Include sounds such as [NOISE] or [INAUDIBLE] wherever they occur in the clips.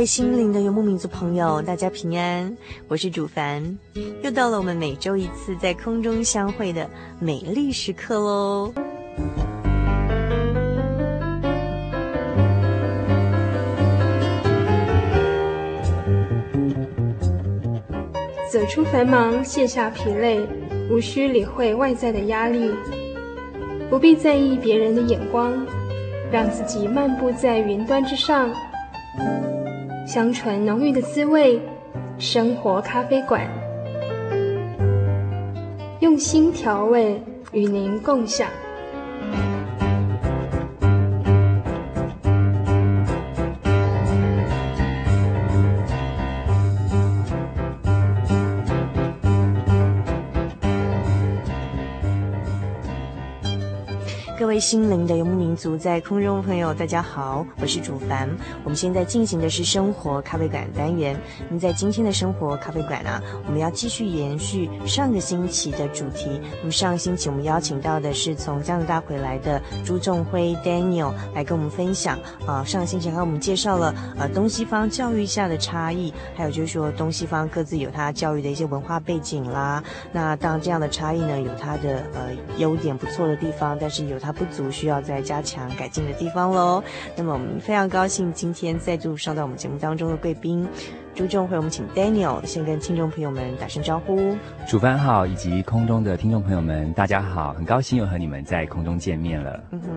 位心灵的游牧民族朋友，大家平安，我是主凡，又到了我们每周一次在空中相会的美丽时刻喽。走出繁忙，卸下疲累，无需理会外在的压力，不必在意别人的眼光，让自己漫步在云端之上。香醇浓郁的滋味，生活咖啡馆，用心调味，与您共享。心灵的游牧民族，在空中朋友，大家好，我是主凡。我们现在进行的是生活咖啡馆单元。那么在今天的生活咖啡馆啊，我们要继续延续上个星期的主题。那么上个星期我们邀请到的是从加拿大回来的朱仲辉 Daniel 来跟我们分享啊。上个星期和我们介绍了呃东西方教育下的差异，还有就是说东西方各自有它教育的一些文化背景啦。那当这样的差异呢，有它的呃优点不错的地方，但是有它。不足需要再加强改进的地方喽。那么我们非常高兴今天再度上到我们节目当中的贵宾。朱仲辉，我们请 Daniel 先跟听众朋友们打声招呼。主凡好，以及空中的听众朋友们，大家好，很高兴又和你们在空中见面了。嗯哼，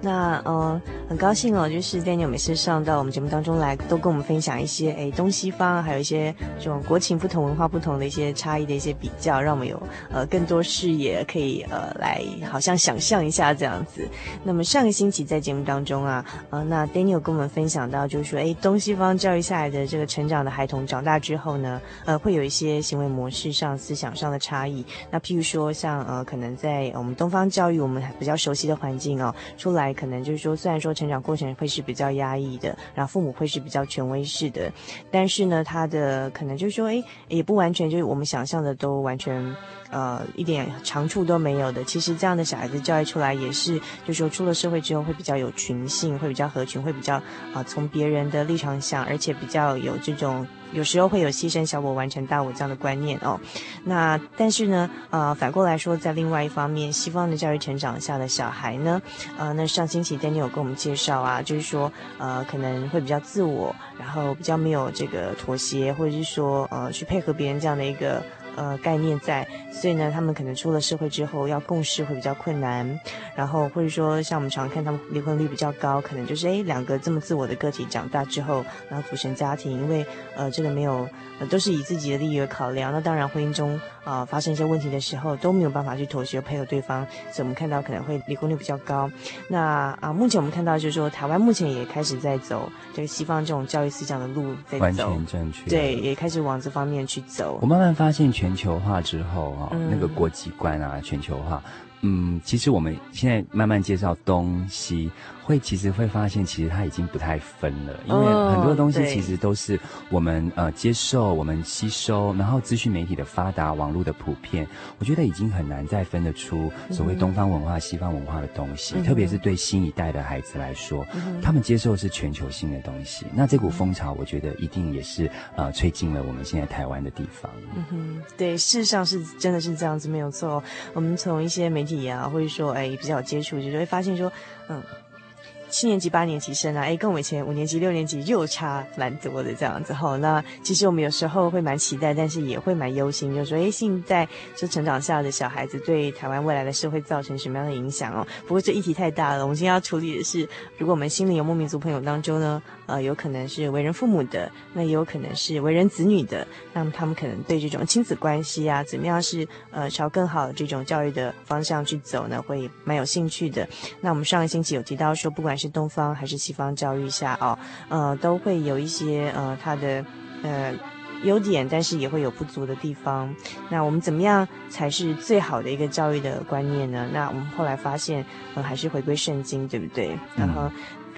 那呃，很高兴哦，就是 Daniel 每次上到我们节目当中来，都跟我们分享一些哎东西方，还有一些这种国情不同、文化不同的一些差异的一些比较，让我们有呃更多视野可以呃来好像想象一下这样子。那么上个星期在节目当中啊，呃，那 Daniel 跟我们分享到，就是说哎东西方教育下来的这个成长的。孩童长大之后呢，呃，会有一些行为模式上、思想上的差异。那譬如说，像呃，可能在我们东方教育，我们比较熟悉的环境哦，出来可能就是说，虽然说成长过程会是比较压抑的，然后父母会是比较权威式的，但是呢，他的可能就是说，诶，也不完全就是我们想象的都完全。呃，一点长处都没有的。其实这样的小孩子教育出来也是，就是说出了社会之后会比较有群性，会比较合群，会比较啊、从别人的立场想，而且比较有这种有时候会有牺牲小我完成大我这样的观念哦。那但是呢，呃，反过来说，在另外一方面，西方的教育成长下的小孩呢，呃，那上星期丹尼有跟我们介绍啊，就是说呃可能会比较自我，然后比较没有这个妥协，或者是说呃去配合别人这样的一个。呃，概念在，所以呢，他们可能出了社会之后要共事会比较困难，然后或者说像我们常看他们离婚率比较高，可能就是诶两个这么自我的个体长大之后，然后组成家庭，因为呃这个没有呃都是以自己的利益为考量，那当然婚姻中啊、呃、发生一些问题的时候都没有办法去妥协配合对方，所以我们看到可能会离婚率比较高。那啊、呃，目前我们看到就是说台湾目前也开始在走这个西方这种教育思想的路在走，完全正确，对，也开始往这方面去走。我慢慢发现。全球化之后啊，那个国际观啊，全球化。嗯，其实我们现在慢慢介绍东西。会其实会发现，其实它已经不太分了，因为很多东西其实都是我们呃接受、我们吸收，然后资讯媒体的发达、网络的普遍，我觉得已经很难再分得出所谓东方文化、西方文化的东西。特别是对新一代的孩子来说，他们接受的是全球性的东西。那这股风潮，我觉得一定也是呃吹进了我们现在台湾的地方。嗯哼，对，事实上是真的是这样子，没有错。我们从一些媒体啊，或者说哎比较接触，就会发现说，嗯。七年级、八年级生啊，哎，跟我们以前五年级、六年级又差蛮多的这样子哈。那其实我们有时候会蛮期待，但是也会蛮忧心，就是说，哎，现在这成长下的小孩子对台湾未来的社会造成什么样的影响哦？不过这议题太大了，我们今天要处理的是，如果我们心灵游牧民族朋友当中呢，呃，有可能是为人父母的，那也有可能是为人子女的，那么他们可能对这种亲子关系啊，怎么样是呃朝更好的这种教育的方向去走呢，会蛮有兴趣的。那我们上个星期有提到说，不管是是东方还是西方教育下哦，呃，都会有一些呃它的呃优点，但是也会有不足的地方。那我们怎么样才是最好的一个教育的观念呢？那我们后来发现，呃，还是回归圣经，对不对？然后。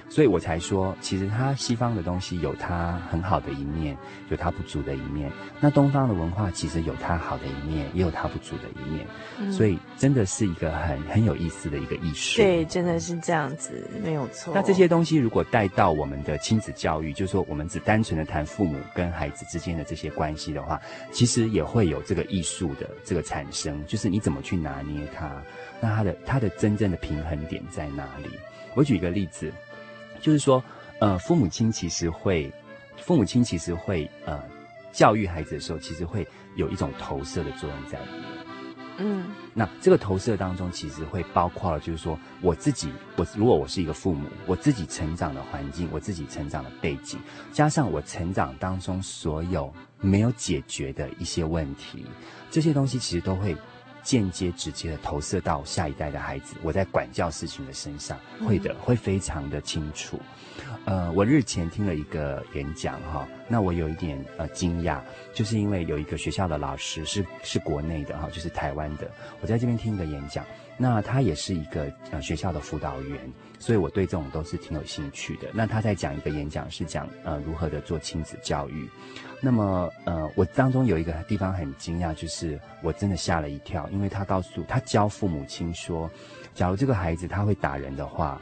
所以我才说，其实它西方的东西有它很好的一面，有它不足的一面。那东方的文化其实有它好的一面，也有它不足的一面。嗯、所以真的是一个很很有意思的一个艺术。对，真的是这样子，没有错。那这些东西如果带到我们的亲子教育，就是说我们只单纯的谈父母跟孩子之间的这些关系的话，其实也会有这个艺术的这个产生，就是你怎么去拿捏它，那它的它的真正的平衡点在哪里？我举一个例子。就是说，呃，父母亲其实会，父母亲其实会，呃，教育孩子的时候，其实会有一种投射的作用在里面。嗯，那这个投射当中，其实会包括了，就是说，我自己，我如果我是一个父母，我自己成长的环境，我自己成长的背景，加上我成长当中所有没有解决的一些问题，这些东西其实都会。间接、直接的投射到下一代的孩子，我在管教事情的身上，会的，会非常的清楚。呃，我日前听了一个演讲哈，那我有一点呃惊讶，就是因为有一个学校的老师是是国内的哈，就是台湾的，我在这边听一个演讲，那他也是一个呃学校的辅导员，所以我对这种都是挺有兴趣的。那他在讲一个演讲，是讲呃如何的做亲子教育。那么，呃，我当中有一个地方很惊讶，就是我真的吓了一跳，因为他告诉他教父母亲说，假如这个孩子他会打人的话，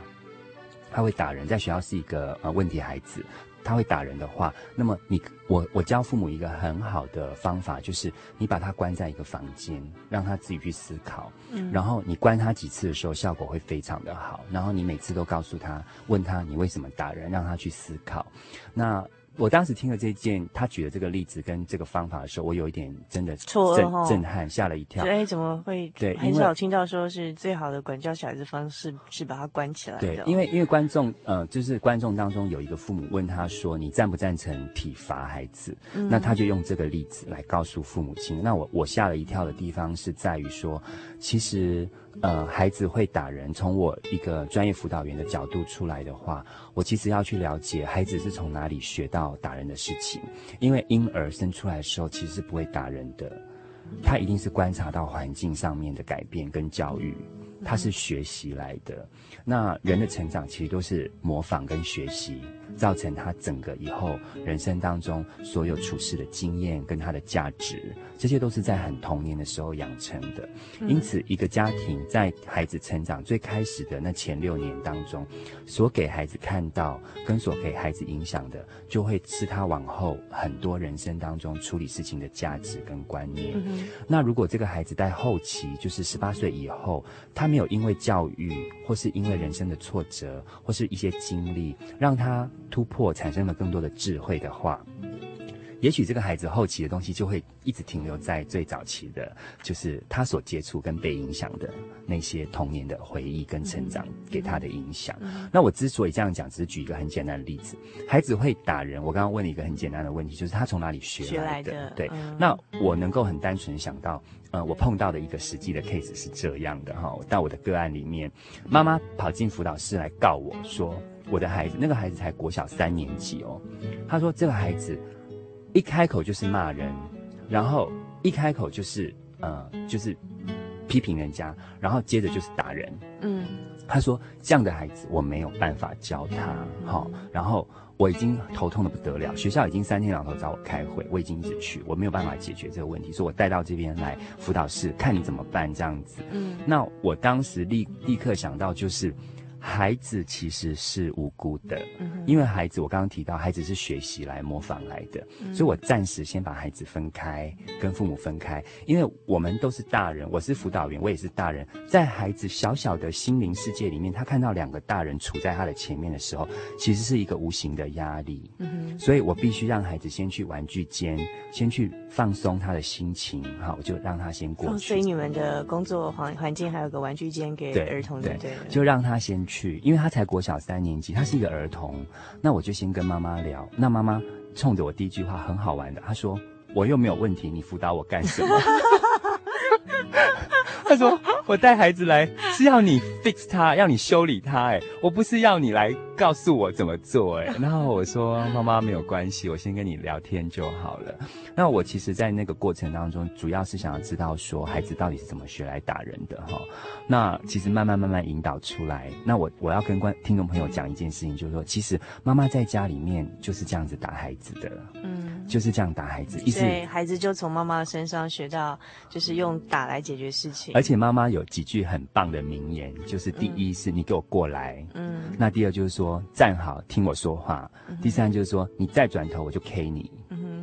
他会打人，在学校是一个呃问题孩子，他会打人的话，那么你我我教父母一个很好的方法，就是你把他关在一个房间，让他自己去思考，嗯，然后你关他几次的时候，效果会非常的好，然后你每次都告诉他，问他你为什么打人，让他去思考，那。我当时听了这件他举的这个例子跟这个方法的时候，我有一点真的震震撼，吓了一跳。哎，怎么会？对，很少听到说是最好的管教小孩子方式是把他关起来的。对，因为因为观众呃，就是观众当中有一个父母问他说：“你赞不赞成体罚孩子？”嗯，那他就用这个例子来告诉父母亲。那我我吓了一跳的地方是在于说，其实。呃，孩子会打人。从我一个专业辅导员的角度出来的话，我其实要去了解孩子是从哪里学到打人的事情。因为婴儿生出来的时候其实是不会打人的，他一定是观察到环境上面的改变跟教育，他是学习来的。那人的成长其实都是模仿跟学习。造成他整个以后人生当中所有处事的经验跟他的价值，这些都是在很童年的时候养成的。因此，一个家庭在孩子成长最开始的那前六年当中，所给孩子看到跟所给孩子影响的，就会是他往后很多人生当中处理事情的价值跟观念。那如果这个孩子在后期，就是十八岁以后，他没有因为教育或是因为人生的挫折或是一些经历，让他突破产生了更多的智慧的话，也许这个孩子后期的东西就会一直停留在最早期的，就是他所接触跟被影响的那些童年的回忆跟成长给他的影响。那我之所以这样讲，只是举一个很简单的例子：孩子会打人。我刚刚问了一个很简单的问题，就是他从哪里学来的？来的对，那我能够很单纯想到，呃，我碰到的一个实际的 case 是这样的哈。到我的个案里面，妈妈跑进辅导室来告我说。我的孩子，那个孩子才国小三年级哦。他说这个孩子一开口就是骂人，然后一开口就是呃，就是批评人家，然后接着就是打人。嗯，他说这样的孩子我没有办法教他，好，然后我已经头痛的不得了，学校已经三天两头找我开会，我已经一直去，我没有办法解决这个问题，所以我带到这边来辅导室，看你怎么办这样子。嗯，那我当时立立刻想到就是。孩子其实是无辜的，因为孩子我刚刚提到，孩子是学习来模仿来的，所以我暂时先把孩子分开，跟父母分开，因为我们都是大人，我是辅导员，我也是大人，在孩子小小的心灵世界里面，他看到两个大人处在他的前面的时候，其实是一个无形的压力，所以我必须让孩子先去玩具间，先去放松他的心情，好，我就让他先过去。所以你们的工作环环境还有个玩具间给儿童的，对，就让他先去。去，因为他才国小三年级，他是一个儿童，那我就先跟妈妈聊。那妈妈冲着我第一句话很好玩的，她说：“我又没有问题，你辅导我干什么？” [LAUGHS] 他说：“我带孩子来是要你 fix 他，要你修理他，哎，我不是要你来告诉我怎么做，哎。”然后我说：“妈妈没有关系，我先跟你聊天就好了。”那我其实，在那个过程当中，主要是想要知道说孩子到底是怎么学来打人的哈。那其实慢慢慢慢引导出来。那我我要跟观听众朋友讲一件事情，就是说，其实妈妈在家里面就是这样子打孩子的，嗯，就是这样打孩子，所以孩子就从妈妈身上学到，就是用打来解决事情。而且妈妈有几句很棒的名言，就是第一是你给我过来，嗯，那第二就是说站好听我说话，嗯，第三就是说你再转头我就 K 你，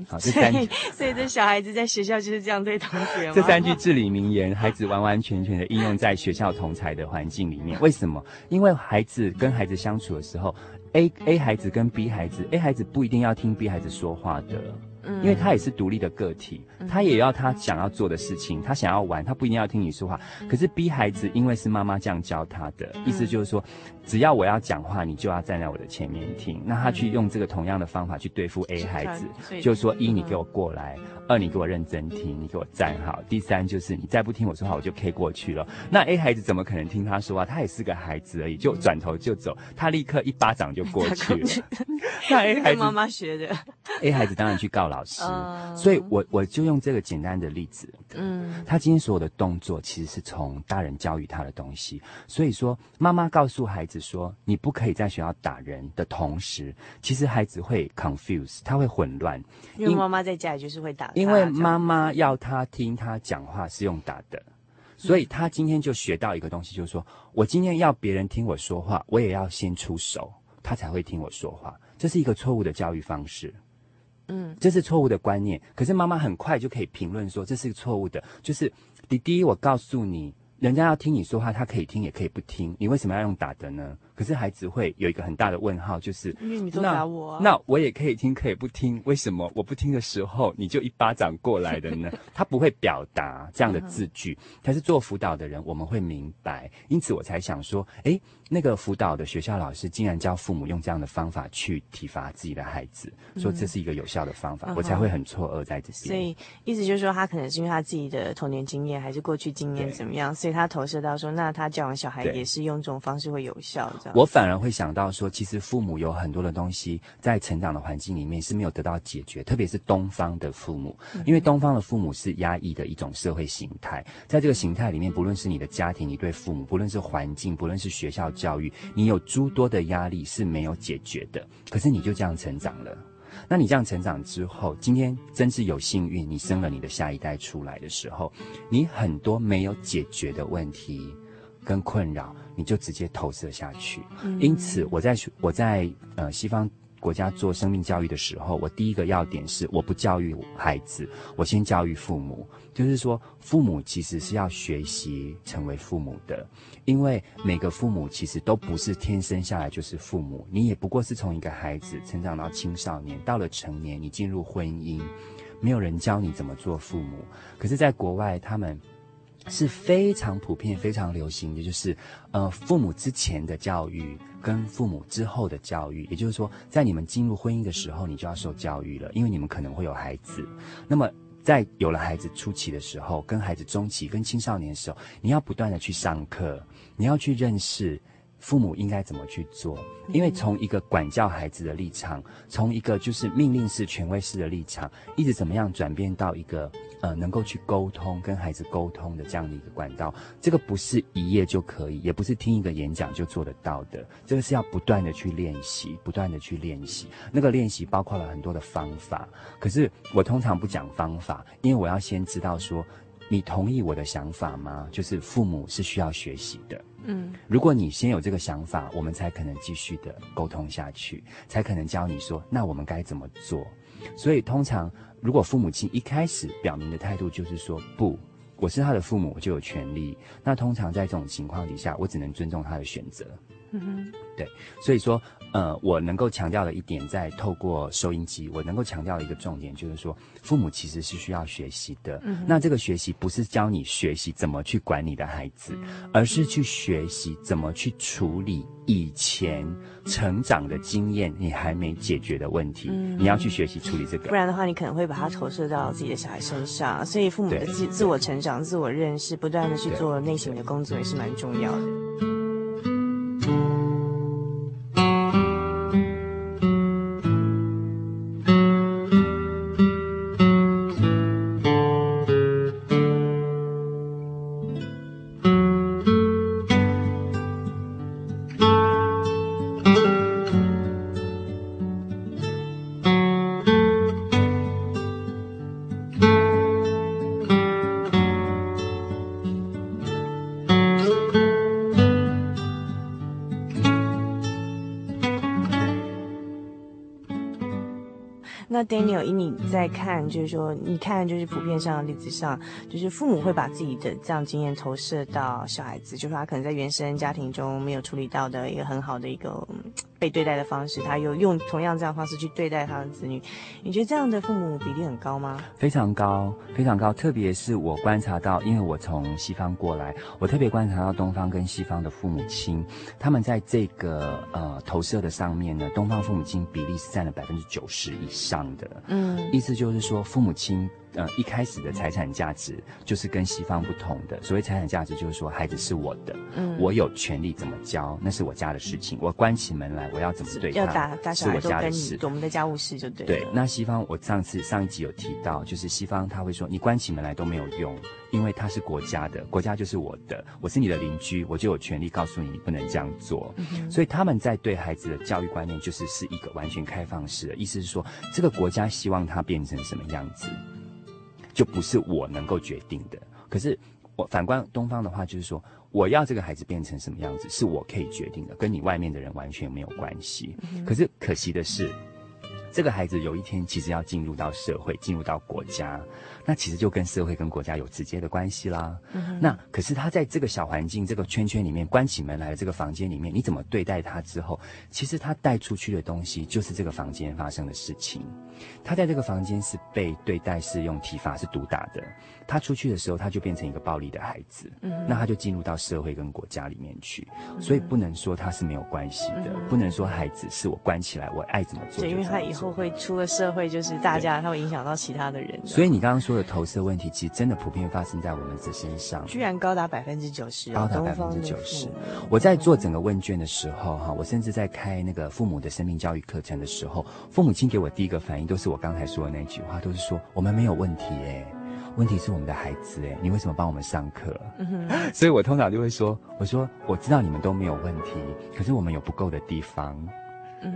好，这三句，[LAUGHS] 所以这小孩子在学校就是这样对同学？这三句至理名言，孩子完完全全的应用在学校同才的环境里面。为什么？因为孩子跟孩子相处的时候，A A 孩子跟 B 孩子，A 孩子不一定要听 B 孩子说话的。因为他也是独立的个体，他也要他想要做的事情，他想要玩，他不一定要听你说话。可是 B 孩子，因为是妈妈这样教他的，意思就是说，只要我要讲话，你就要站在我的前面听。那他去用这个同样的方法去对付 A 孩子，就是说一你给我过来，二你给我认真听，你给我站好，第三就是你再不听我说话，我就 K 过去了。那 A 孩子怎么可能听他说话？他也是个孩子而已，就转头就走，他立刻一巴掌就过去了。[LAUGHS] [LAUGHS] 那 A 孩子妈妈学的，[LAUGHS] A 孩子当然去告老师，uh, 所以我我就用这个简单的例子，嗯，他今天所有的动作其实是从大人教育他的东西，所以说妈妈告诉孩子说你不可以在学校打人的同时，其实孩子会 confuse，他会混乱，因为妈妈在家里就是会打，因为妈妈要他听他讲话是用打的，所以他今天就学到一个东西，就是说我今天要别人听我说话，我也要先出手，他才会听我说话。这是一个错误的教育方式，嗯，这是错误的观念。可是妈妈很快就可以评论说，这是错误的。就是弟弟，我告诉你，人家要听你说话，他可以听，也可以不听。你为什么要用打的呢？可是孩子会有一个很大的问号，就是因为你都打我啊，那，那我也可以听，可以不听，为什么我不听的时候你就一巴掌过来的呢？[LAUGHS] 他不会表达这样的字句，他是做辅导的人，我们会明白。因此我才想说，哎，那个辅导的学校老师竟然教父母用这样的方法去体罚自己的孩子，说这是一个有效的方法，嗯、我才会很错愕在这边。所以意思就是说，他可能是因为他自己的童年经验还是过去经验怎么样，所以他投射到说，那他教完小孩也是用这种方式会有效。我反而会想到说，其实父母有很多的东西在成长的环境里面是没有得到解决，特别是东方的父母，因为东方的父母是压抑的一种社会形态，在这个形态里面，不论是你的家庭，你对父母，不论是环境，不论是学校教育，你有诸多的压力是没有解决的。可是你就这样成长了，那你这样成长之后，今天真是有幸运，你生了你的下一代出来的时候，你很多没有解决的问题跟困扰。你就直接投射下去，因此我在我在呃西方国家做生命教育的时候，我第一个要点是我不教育孩子，我先教育父母，就是说父母其实是要学习成为父母的，因为每个父母其实都不是天生下来就是父母，你也不过是从一个孩子成长到青少年，到了成年，你进入婚姻，没有人教你怎么做父母，可是在国外他们。是非常普遍、非常流行的，就是，呃，父母之前的教育跟父母之后的教育，也就是说，在你们进入婚姻的时候，你就要受教育了，因为你们可能会有孩子。那么，在有了孩子初期的时候，跟孩子中期、跟青少年的时候，你要不断的去上课，你要去认识父母应该怎么去做，因为从一个管教孩子的立场，从一个就是命令式、权威式的立场，一直怎么样转变到一个。呃能够去沟通，跟孩子沟通的这样的一个管道。这个不是一夜就可以，也不是听一个演讲就做得到的。这个是要不断的去练习，不断的去练习。那个练习包括了很多的方法，可是我通常不讲方法，因为我要先知道说，你同意我的想法吗？就是父母是需要学习的。嗯，如果你先有这个想法，我们才可能继续的沟通下去，才可能教你说，那我们该怎么做。所以通常，如果父母亲一开始表明的态度就是说不，我是他的父母，我就有权利。那通常在这种情况底下，我只能尊重他的选择。嗯哼，对，所以说，呃，我能够强调的一点，在透过收音机，我能够强调的一个重点，就是说，父母其实是需要学习的。嗯，那这个学习不是教你学习怎么去管你的孩子，而是去学习怎么去处理以前成长的经验，你还没解决的问题。嗯，你要去学习处理这个，不然的话，你可能会把它投射到自己的小孩身上。所以，父母的自自我成长、自我认识，不断的去做内心的工作，也是蛮重要的。在看，就是说，你看，就是普遍上的例子上，就是父母会把自己的这样经验投射到小孩子，就是他可能在原生家庭中没有处理到的一个很好的一个被对待的方式，他又用同样这样的方式去对待他的子女。你觉得这样的父母比例很高吗？非常高，非常高。特别是我观察到，因为我从西方过来，我特别观察到东方跟西方的父母亲，他们在这个呃投射的上面呢，东方父母亲比例是占了百分之九十以上。的，嗯，意思就是说，父母亲，呃，一开始的财产价值就是跟西方不同的。所谓财产价值，就是说，孩子是我的，嗯，我有权利怎么教，那是我家的事情。我关起门来，我要怎么对他，要打打是我家的事，我们的家务事就对。对，那西方，我上次上一集有提到，就是西方他会说，你关起门来都没有用，因为他是国家的，国家就是我的，我是你的邻居，我就有权利告诉你，你不能这样做。嗯，所以他们在对孩子的教育观念，就是是一个完全开放式的，意思是说，这个国家希望他变成什么样子。就不是我能够决定的。可是我反观东方的话，就是说我要这个孩子变成什么样子，是我可以决定的，跟你外面的人完全没有关系。可是可惜的是。这个孩子有一天其实要进入到社会，进入到国家，那其实就跟社会跟国家有直接的关系啦。嗯、那可是他在这个小环境、这个圈圈里面，关起门来的这个房间里面，你怎么对待他之后，其实他带出去的东西就是这个房间发生的事情。他在这个房间是被对待，是用体罚是毒打的。他出去的时候，他就变成一个暴力的孩子。嗯，那他就进入到社会跟国家里面去。嗯、所以不能说他是没有关系的，嗯、不能说孩子是我关起来，我爱怎么做就怎么做。因为他以后。会出了社会，就是大家，他会影响到其他的人。所以你刚刚说的投射问题，其实真的普遍发生在我们自身上，居然高达百分之九十，高达百分之九十。我在做整个问卷的时候，哈，我甚至在开那个父母的生命教育课程的时候，父母亲给我第一个反应都是我刚才说的那句话，都是说我们没有问题，哎，问题是我们的孩子，哎，你为什么帮我们上课？嗯。所以我通常就会说，我说我知道你们都没有问题，可是我们有不够的地方。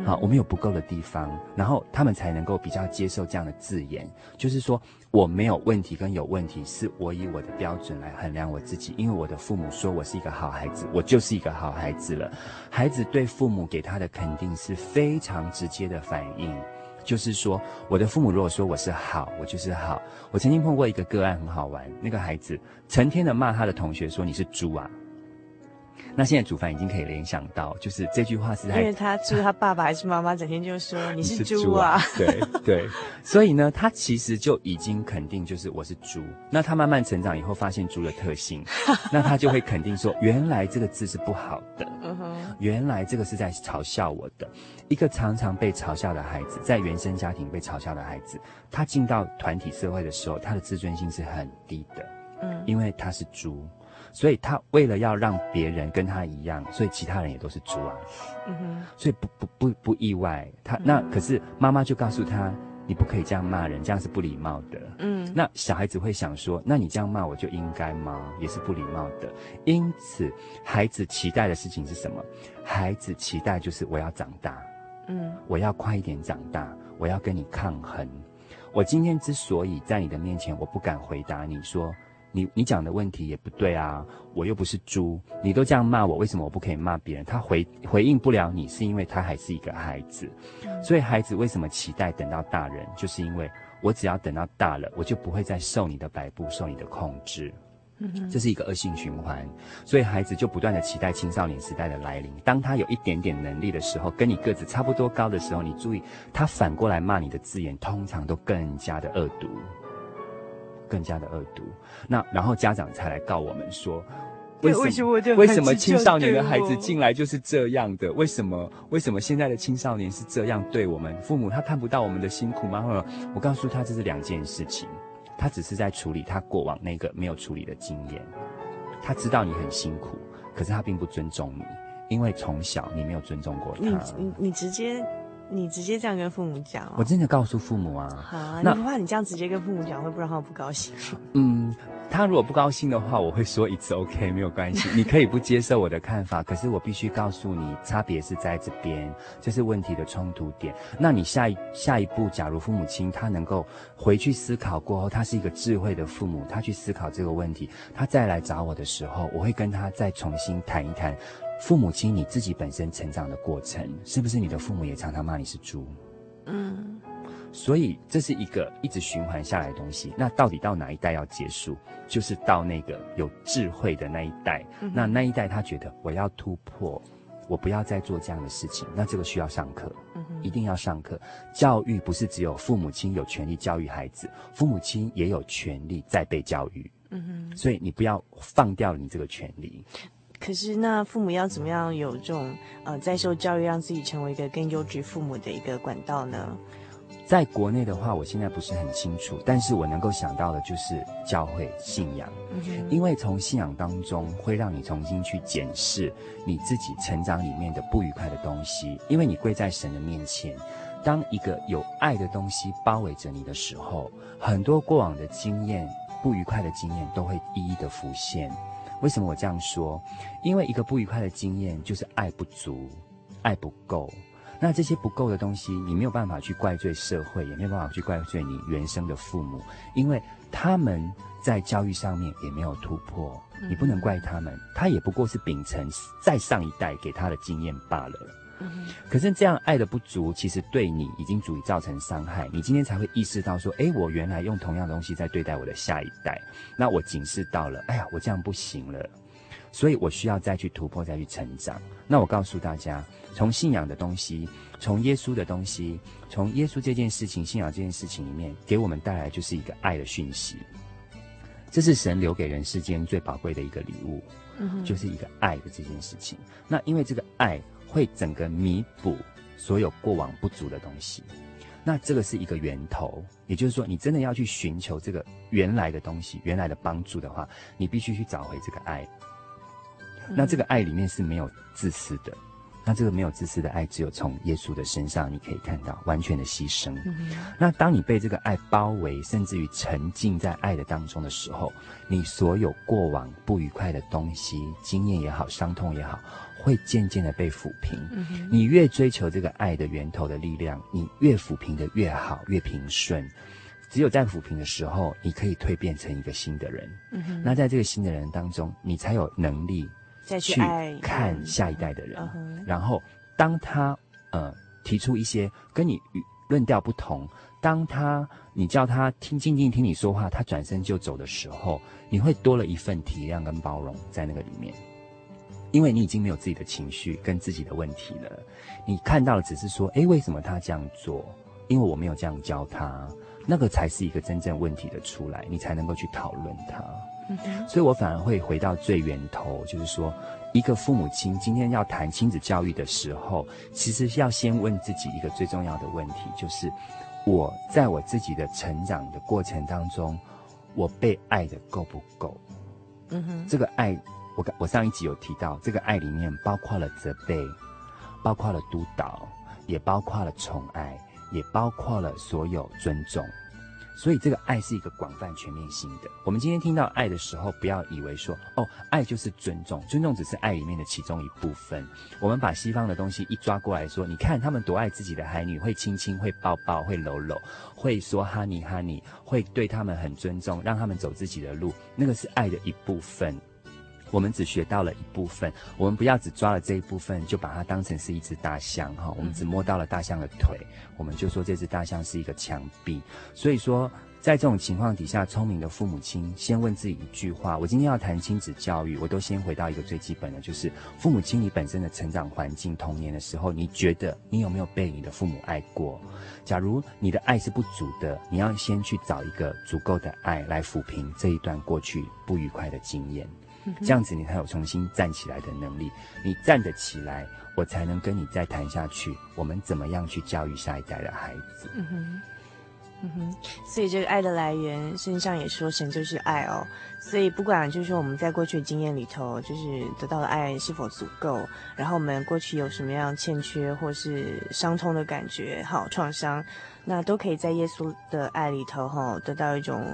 好，我们有不够的地方，然后他们才能够比较接受这样的字眼，就是说我没有问题跟有问题，是我以我的标准来衡量我自己，因为我的父母说我是一个好孩子，我就是一个好孩子了。孩子对父母给他的肯定是非常直接的反应，就是说我的父母如果说我是好，我就是好。我曾经碰过一个个案很好玩，那个孩子成天的骂他的同学说，你是猪啊。那现在主凡已经可以联想到，就是这句话是在，因为他猪他爸爸还是妈妈，整天就说 [LAUGHS] 你是猪啊，对对，[LAUGHS] 所以呢，他其实就已经肯定就是我是猪。那他慢慢成长以后，发现猪的特性，[LAUGHS] 那他就会肯定说，原来这个字是不好的，原来这个是在嘲笑我的。一个常常被嘲笑的孩子，在原生家庭被嘲笑的孩子，他进到团体社会的时候，他的自尊心是很低的，嗯，因为他是猪。所以他为了要让别人跟他一样，所以其他人也都是猪啊。嗯哼。所以不不不不意外，他那可是妈妈就告诉他，你不可以这样骂人，这样是不礼貌的。嗯，那小孩子会想说，那你这样骂我就应该吗？也是不礼貌的。因此，孩子期待的事情是什么？孩子期待就是我要长大，嗯，我要快一点长大，我要跟你抗衡。我今天之所以在你的面前，我不敢回答你说。你你讲的问题也不对啊，我又不是猪，你都这样骂我，为什么我不可以骂别人？他回回应不了你，是因为他还是一个孩子，所以孩子为什么期待等到大人？就是因为我只要等到大了，我就不会再受你的摆布，受你的控制，这是一个恶性循环，所以孩子就不断的期待青少年时代的来临。当他有一点点能力的时候，跟你个子差不多高的时候，你注意，他反过来骂你的字眼，通常都更加的恶毒。更加的恶毒，那然后家长才来告我们说，为什么，为什么，为什么青少年的孩子进来就是这样的？为什么为什么现在的青少年是这样对我们父母？他看不到我们的辛苦吗？我告诉他这是两件事情，他只是在处理他过往那个没有处理的经验。他知道你很辛苦，可是他并不尊重你，因为从小你没有尊重过他。你你你直接。你直接这样跟父母讲哦？我真的告诉父母啊。好啊，那不怕你这样直接跟父母讲，会不会让他不高兴？嗯，他如果不高兴的话，我会说 It's OK，没有关系，[LAUGHS] 你可以不接受我的看法，可是我必须告诉你，差别是在这边，这是问题的冲突点。那你下一下一步，假如父母亲他能够回去思考过后，他是一个智慧的父母，他去思考这个问题，他再来找我的时候，我会跟他再重新谈一谈。父母亲，你自己本身成长的过程，是不是你的父母也常常骂你是猪？嗯，所以这是一个一直循环下来的东西。那到底到哪一代要结束？就是到那个有智慧的那一代。嗯、那那一代他觉得我要突破，我不要再做这样的事情。那这个需要上课，嗯、一定要上课。教育不是只有父母亲有权利教育孩子，父母亲也有权利再被教育。嗯哼，所以你不要放掉你这个权利。可是，那父母要怎么样有这种呃在受教育，让自己成为一个更优质父母的一个管道呢？在国内的话，我现在不是很清楚，但是我能够想到的就是教会信仰，嗯，因为从信仰当中会让你重新去检视你自己成长里面的不愉快的东西，因为你跪在神的面前，当一个有爱的东西包围着你的时候，很多过往的经验、不愉快的经验都会一一的浮现。为什么我这样说？因为一个不愉快的经验就是爱不足、爱不够。那这些不够的东西，你没有办法去怪罪社会，也没有办法去怪罪你原生的父母，因为他们在教育上面也没有突破。你不能怪他们，他也不过是秉承再上一代给他的经验罢了。可是这样爱的不足，其实对你已经足以造成伤害。你今天才会意识到说，哎，我原来用同样的东西在对待我的下一代。那我警示到了，哎呀，我这样不行了，所以我需要再去突破，再去成长。那我告诉大家，从信仰的东西，从耶稣的东西，从耶稣这件事情、信仰这件事情里面，给我们带来就是一个爱的讯息。这是神留给人世间最宝贵的一个礼物，就是一个爱的这件事情。那因为这个爱。会整个弥补所有过往不足的东西，那这个是一个源头，也就是说，你真的要去寻求这个原来的东西、原来的帮助的话，你必须去找回这个爱。那这个爱里面是没有自私的，那这个没有自私的爱，只有从耶稣的身上你可以看到完全的牺牲。那当你被这个爱包围，甚至于沉浸在爱的当中的时候，你所有过往不愉快的东西、经验也好、伤痛也好。会渐渐的被抚平。你越追求这个爱的源头的力量，你越抚平的越好，越平顺。只有在抚平的时候，你可以蜕变成一个新的人。那在这个新的人当中，你才有能力再去看下一代的人。然后，当他呃提出一些跟你论调不同，当他你叫他听静静听你说话，他转身就走的时候，你会多了一份体谅跟包容在那个里面。因为你已经没有自己的情绪跟自己的问题了，你看到的只是说，诶，为什么他这样做？因为我没有这样教他，那个才是一个真正问题的出来，你才能够去讨论他。嗯。所以我反而会回到最源头，就是说，一个父母亲今天要谈亲子教育的时候，其实要先问自己一个最重要的问题，就是我在我自己的成长的过程当中，我被爱的够不够？嗯哼，这个爱。我我上一集有提到，这个爱里面包括了责备，包括了督导，也包括了宠爱，也包括了所有尊重。所以这个爱是一个广泛全面性的。我们今天听到爱的时候，不要以为说哦，爱就是尊重，尊重只是爱里面的其中一部分。我们把西方的东西一抓过来说，你看他们多爱自己的孩女，会亲亲，会抱抱，会搂搂，会说 honey honey，会对他们很尊重，让他们走自己的路，那个是爱的一部分。我们只学到了一部分，我们不要只抓了这一部分，就把它当成是一只大象哈。我们只摸到了大象的腿，我们就说这只大象是一个墙壁。所以说，在这种情况底下，聪明的父母亲先问自己一句话：我今天要谈亲子教育，我都先回到一个最基本的，就是父母亲你本身的成长环境，童年的时候，你觉得你有没有被你的父母爱过？假如你的爱是不足的，你要先去找一个足够的爱来抚平这一段过去不愉快的经验。这样子你才有重新站起来的能力，你站得起来，我才能跟你再谈下去。我们怎么样去教育下一代的孩子？嗯哼，嗯哼。所以这个爱的来源，圣经上也说神就是爱哦。所以不管就是说我们在过去的经验里头，就是得到的爱是否足够，然后我们过去有什么样欠缺或是伤痛的感觉，好创伤。那都可以在耶稣的爱里头，哈，得到一种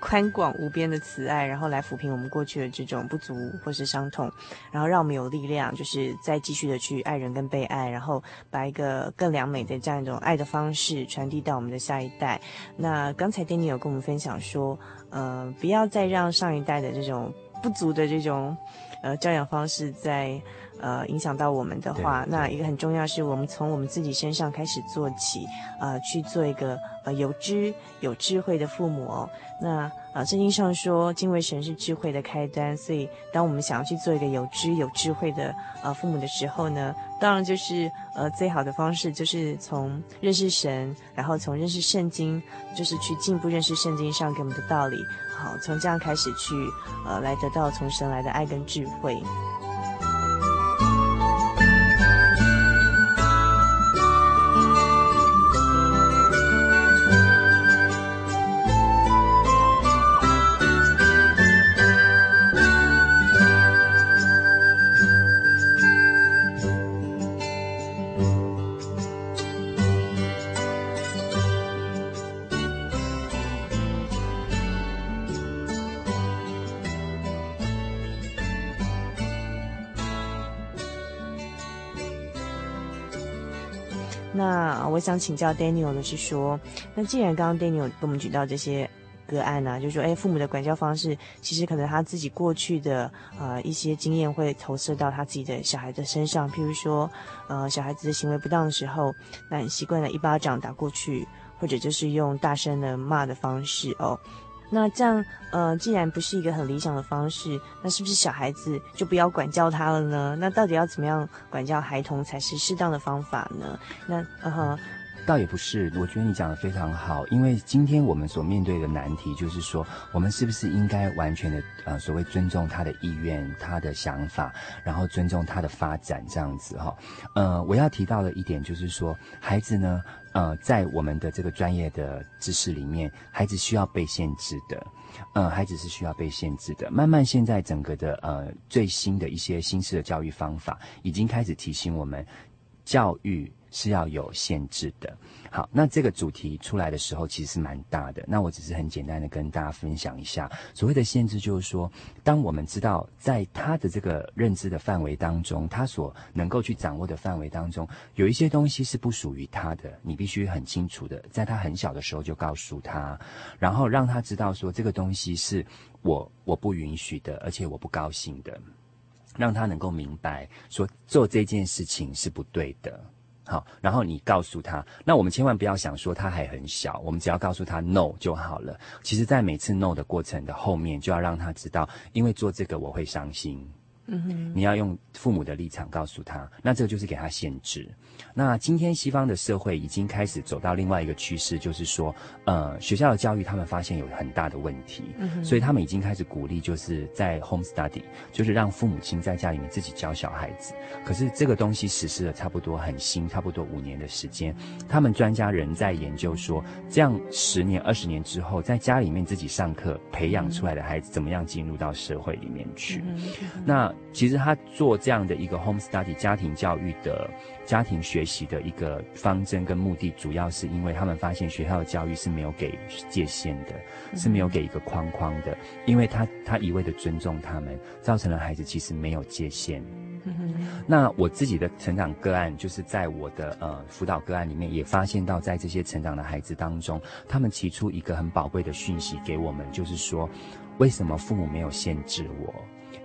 宽广无边的慈爱，然后来抚平我们过去的这种不足或是伤痛，然后让我们有力量，就是再继续的去爱人跟被爱，然后把一个更良美的这样一种爱的方式传递到我们的下一代。那刚才 Danny 有跟我们分享说，呃，不要再让上一代的这种不足的这种，呃，教养方式在。呃，影响到我们的话，那一个很重要是我们从我们自己身上开始做起，呃，去做一个呃有知有智慧的父母哦。那呃，圣经上说敬畏神是智慧的开端，所以当我们想要去做一个有知有智慧的呃父母的时候呢，当然就是呃最好的方式就是从认识神，然后从认识圣经，就是去进一步认识圣经上给我们的道理，好，从这样开始去呃来得到从神来的爱跟智慧。想请教 Daniel 的是说，那既然刚刚 Daniel 给我们举到这些个案呢、啊，就是说，哎，父母的管教方式，其实可能他自己过去的呃一些经验会投射到他自己的小孩的身上，譬如说，呃，小孩子的行为不当的时候，那你习惯了一巴掌打过去，或者就是用大声的骂的方式哦。那这样，呃，既然不是一个很理想的方式，那是不是小孩子就不要管教他了呢？那到底要怎么样管教孩童才是适当的方法呢？那，嗯哼。倒也不是，我觉得你讲得非常好，因为今天我们所面对的难题就是说，我们是不是应该完全的呃所谓尊重他的意愿、他的想法，然后尊重他的发展这样子哈？呃，我要提到的一点就是说，孩子呢，呃，在我们的这个专业的知识里面，孩子需要被限制的，呃，孩子是需要被限制的。慢慢现在整个的呃最新的一些新式的教育方法，已经开始提醒我们教育。是要有限制的。好，那这个主题出来的时候，其实蛮大的。那我只是很简单的跟大家分享一下，所谓的限制，就是说，当我们知道在他的这个认知的范围当中，他所能够去掌握的范围当中，有一些东西是不属于他的，你必须很清楚的，在他很小的时候就告诉他，然后让他知道说，这个东西是我我不允许的，而且我不高兴的，让他能够明白说，做这件事情是不对的。好，然后你告诉他，那我们千万不要想说他还很小，我们只要告诉他 no 就好了。其实，在每次 no 的过程的后面，就要让他知道，因为做这个我会伤心。嗯哼，你要用父母的立场告诉他，那这个就是给他限制。那今天西方的社会已经开始走到另外一个趋势，就是说，呃，学校的教育他们发现有很大的问题，嗯，所以他们已经开始鼓励，就是在 home study，就是让父母亲在家里面自己教小孩子。可是这个东西实施了差不多很新，差不多五年的时间，他们专家仍在研究说，这样十年、二十年之后，在家里面自己上课培养出来的孩子，怎么样进入到社会里面去？嗯，那其实他做这样的一个 home study 家庭教育的家庭学习的一个方针跟目的，主要是因为他们发现学校的教育是没有给界限的，是没有给一个框框的，因为他他一味的尊重他们，造成了孩子其实没有界限。那我自己的成长个案，就是在我的呃辅导个案里面，也发现到在这些成长的孩子当中，他们提出一个很宝贵的讯息给我们，就是说，为什么父母没有限制我？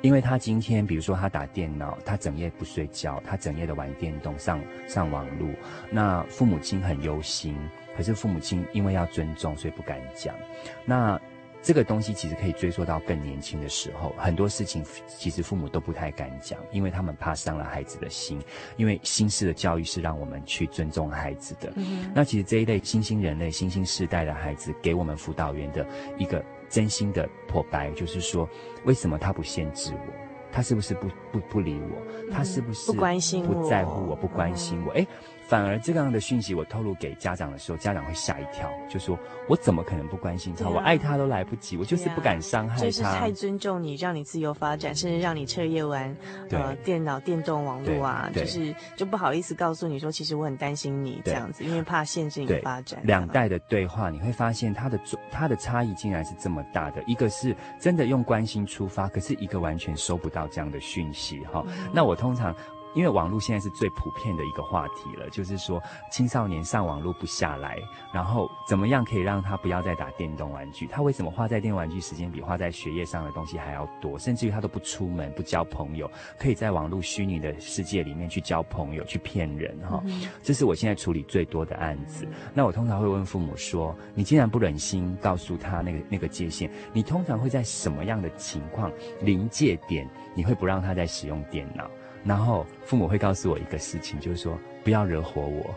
因为他今天，比如说他打电脑，他整夜不睡觉，他整夜的玩电动、上上网路，那父母亲很忧心，可是父母亲因为要尊重，所以不敢讲。那这个东西其实可以追溯到更年轻的时候，很多事情其实父母都不太敢讲，因为他们怕伤了孩子的心。因为新式的教育是让我们去尊重孩子的。嗯、那其实这一类新兴人类、新兴世代的孩子，给我们辅导员的一个真心的剖白，就是说，为什么他不限制我？他是不是不不不理我？他是不是不关心我？不在乎我？不关心我？哎。反而这样的讯息我透露给家长的时候，家长会吓一跳，就说：“我怎么可能不关心他？啊、我爱他都来不及，我就是不敢伤害他。”就是太尊重你，让你自由发展，甚至让你彻夜玩呃电脑、电动网络啊，就是就不好意思告诉你说，其实我很担心你这样子，因为怕限制你的发展。两代的对话，你会发现他的他的差异竟然是这么大的，一个是真的用关心出发，可是一个完全收不到这样的讯息哈。嗯、那我通常。因为网络现在是最普遍的一个话题了，就是说青少年上网络不下来，然后怎么样可以让他不要再打电动玩具？他为什么花在电动玩具时间比花在学业上的东西还要多？甚至于他都不出门，不交朋友，可以在网络虚拟的世界里面去交朋友，去骗人哈。嗯、这是我现在处理最多的案子。那我通常会问父母说：“你既然不忍心告诉他那个那个界限，你通常会在什么样的情况临界点，你会不让他再使用电脑？”然后父母会告诉我一个事情，就是说不要惹火我。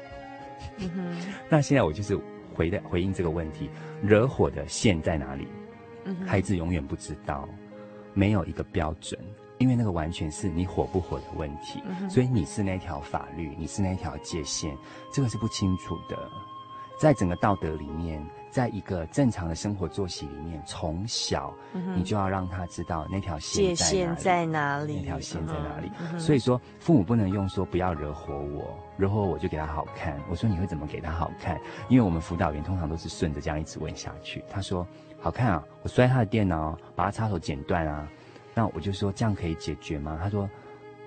嗯哼。那现在我就是回的回应这个问题，惹火的线在哪里？嗯。孩子永远不知道，没有一个标准，因为那个完全是你火不火的问题。嗯。所以你是那条法律，你是那条界限，这个是不清楚的。在整个道德里面，在一个正常的生活作息里面，从小你就要让他知道那条线在哪里，界限在哪里，那条线在哪里。嗯、所以说，父母不能用说不要惹火我，惹火我就给他好看。我说你会怎么给他好看？因为我们辅导员通常都是顺着这样一直问下去。他说好看啊，我摔他的电脑，把他插头剪断啊。那我就说这样可以解决吗？他说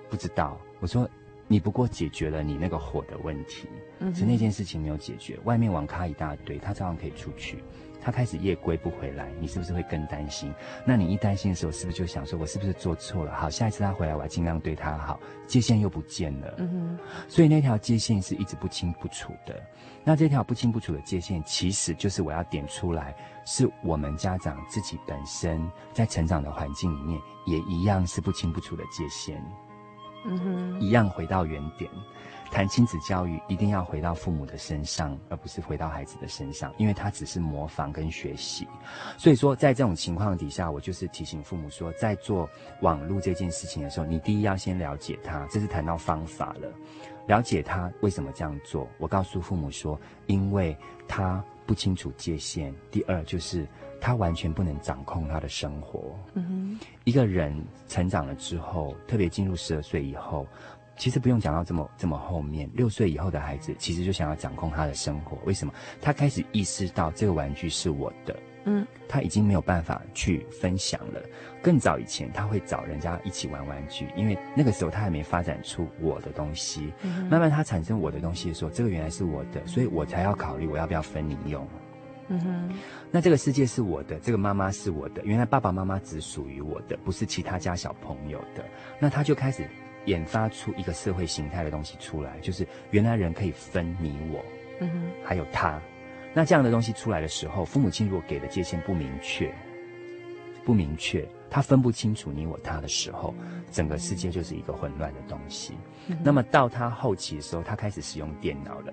不知道。我说。你不过解决了你那个火的问题，嗯，是那件事情没有解决。外面网咖一大堆，他照样可以出去。他开始夜归不回来，你是不是会更担心？那你一担心的时候，是不是就想说，我是不是做错了？好，下一次他回来，我要尽量对他好。界限又不见了，嗯哼。所以那条界限是一直不清不楚的。那这条不清不楚的界限，其实就是我要点出来，是我们家长自己本身在成长的环境里面，也一样是不清不楚的界限。嗯哼，一样回到原点，谈亲子教育一定要回到父母的身上，而不是回到孩子的身上，因为他只是模仿跟学习。所以说，在这种情况底下，我就是提醒父母说，在做网络这件事情的时候，你第一要先了解他，这是谈到方法了，了解他为什么这样做。我告诉父母说，因为他不清楚界限。第二就是。他完全不能掌控他的生活。嗯哼，一个人成长了之后，特别进入十二岁以后，其实不用讲到这么这么后面，六岁以后的孩子其实就想要掌控他的生活。为什么？他开始意识到这个玩具是我的。嗯，他已经没有办法去分享了。更早以前，他会找人家一起玩玩具，因为那个时候他还没发展出我的东西。嗯，慢慢他产生我的东西的时候，这个原来是我的，所以我才要考虑我要不要分你用。嗯哼，那这个世界是我的，这个妈妈是我的，原来爸爸妈妈只属于我的，不是其他家小朋友的。那他就开始研发出一个社会形态的东西出来，就是原来人可以分你我，嗯哼，还有他。那这样的东西出来的时候，父母亲如果给的界限不明确，不明确，他分不清楚你我他的时候，整个世界就是一个混乱的东西。嗯，那么到他后期的时候，他开始使用电脑了。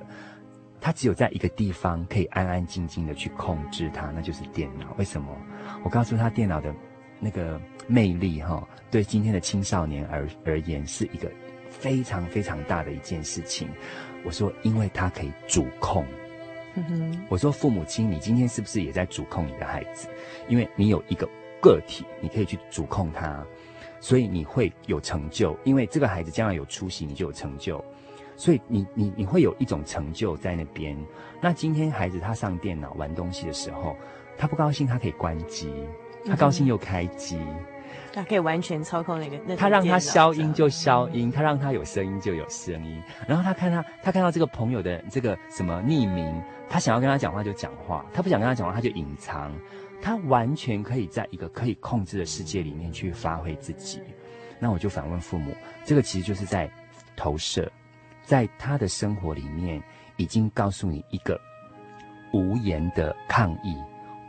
他只有在一个地方可以安安静静的去控制它，那就是电脑。为什么？我告诉他，电脑的那个魅力，哈，对今天的青少年而而言，是一个非常非常大的一件事情。我说，因为他可以主控。嗯哼。我说，父母亲，你今天是不是也在主控你的孩子？因为你有一个个体，你可以去主控他。所以你会有成就，因为这个孩子将来有出息，你就有成就，所以你你你会有一种成就在那边。那今天孩子他上电脑玩东西的时候，他不高兴他可以关机，他高兴又开机。嗯他可以完全操控那个，那他让他消音就消音，他让他有声音就有声音。然后他看他，他看到这个朋友的这个什么匿名，他想要跟他讲话就讲话，他不想跟他讲话他就隐藏。他完全可以在一个可以控制的世界里面去发挥自己。那我就反问父母，这个其实就是在投射，在他的生活里面已经告诉你一个无言的抗议，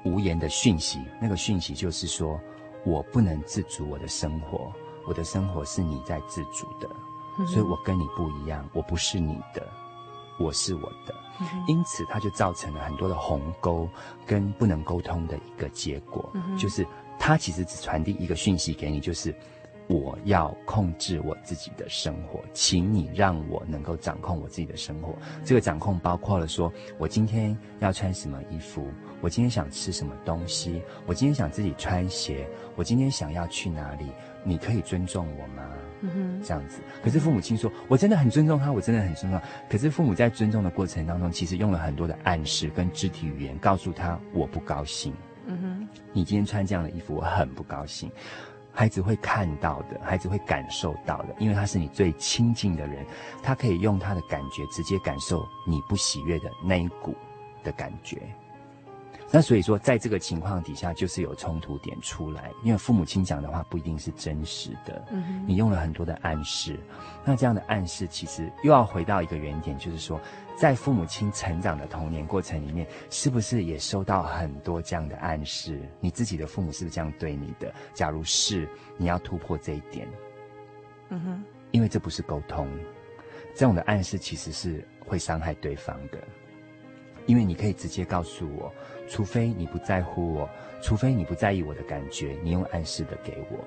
无言的讯息。那个讯息就是说。我不能自主我的生活，我的生活是你在自主的，嗯、所以我跟你不一样，我不是你的，我是我的，嗯、因此它就造成了很多的鸿沟跟不能沟通的一个结果，嗯、就是它其实只传递一个讯息给你，就是我要控制我自己的生活，请你让我能够掌控我自己的生活。嗯、这个掌控包括了说我今天要穿什么衣服。我今天想吃什么东西？我今天想自己穿鞋。我今天想要去哪里？你可以尊重我吗？嗯哼，这样子。可是父母亲说：“我真的很尊重他，我真的很尊重他。”可是父母在尊重的过程当中，其实用了很多的暗示跟肢体语言，告诉他我不高兴。嗯哼，你今天穿这样的衣服，我很不高兴。孩子会看到的，孩子会感受到的，因为他是你最亲近的人，他可以用他的感觉直接感受你不喜悦的那一股的感觉。那所以说，在这个情况底下，就是有冲突点出来，因为父母亲讲的话不一定是真实的，嗯，你用了很多的暗示，那这样的暗示其实又要回到一个原点，就是说，在父母亲成长的童年过程里面，是不是也收到很多这样的暗示？你自己的父母是不是这样对你的？假如是，你要突破这一点，嗯哼，因为这不是沟通，这种的暗示其实是会伤害对方的。因为你可以直接告诉我，除非你不在乎我，除非你不在意我的感觉，你用暗示的给我。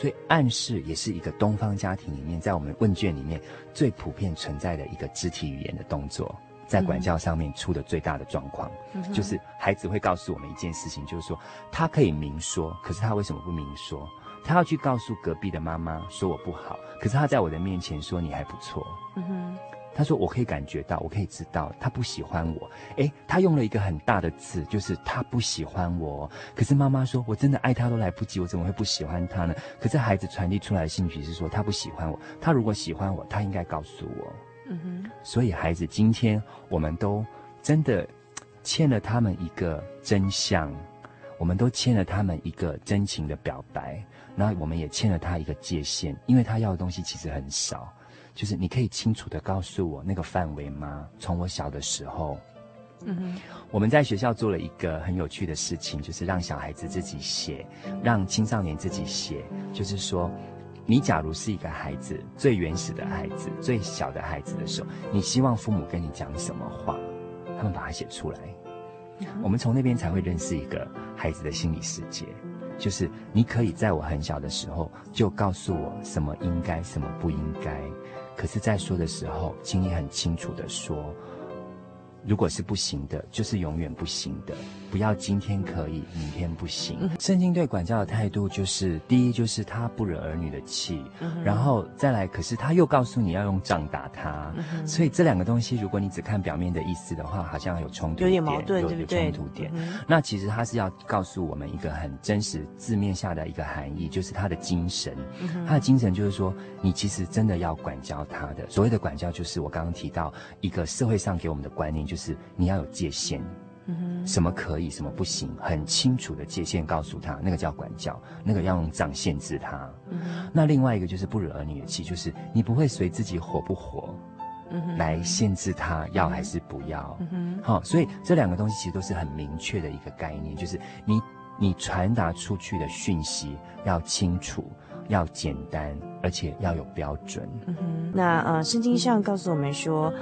所以暗示也是一个东方家庭里面，在我们问卷里面最普遍存在的一个肢体语言的动作，在管教上面出的最大的状况，嗯、就是孩子会告诉我们一件事情，就是说他可以明说，可是他为什么不明说？他要去告诉隔壁的妈妈说我不好，可是他在我的面前说你还不错。嗯哼。他说：“我可以感觉到，我可以知道，他不喜欢我。诶，他用了一个很大的字，就是他不喜欢我。可是妈妈说，我真的爱他都来不及，我怎么会不喜欢他呢？可是孩子传递出来的信息是说，他不喜欢我。他如果喜欢我，他应该告诉我。嗯哼。所以孩子，今天我们都真的欠了他们一个真相，我们都欠了他们一个真情的表白，那我们也欠了他一个界限，因为他要的东西其实很少。”就是你可以清楚地告诉我那个范围吗？从我小的时候，嗯哼，我们在学校做了一个很有趣的事情，就是让小孩子自己写，让青少年自己写。就是说，你假如是一个孩子，最原始的孩子，最小的孩子的时候，你希望父母跟你讲什么话？他们把它写出来，我们从那边才会认识一个孩子的心理世界。就是你可以在我很小的时候就告诉我什么应该，什么不应该。可是，在说的时候，请你很清楚的说。如果是不行的，就是永远不行的。不要今天可以，明天不行。圣经对管教的态度就是：第一，就是他不惹儿女的气；嗯、然后再来，可是他又告诉你要用杖打他。嗯、所以这两个东西，如果你只看表面的意思的话，好像有冲突点，有点矛盾，有冲突点。嗯、那其实他是要告诉我们一个很真实字面下的一个含义，就是他的精神。嗯、他的精神就是说，你其实真的要管教他的。所谓的管教，就是我刚刚提到一个社会上给我们的观念，就是。你要有界限，嗯哼，什么可以，什么不行，很清楚的界限告诉他，那个叫管教，那个要用杖限制他。嗯，那另外一个就是不惹儿女的气，就是你不会随自己火不火，来限制他要还是不要。嗯，好，所以这两个东西其实都是很明确的一个概念，就是你你传达出去的讯息要清楚，要简单。而且要有标准。嗯哼，那呃，圣经上告诉我们说，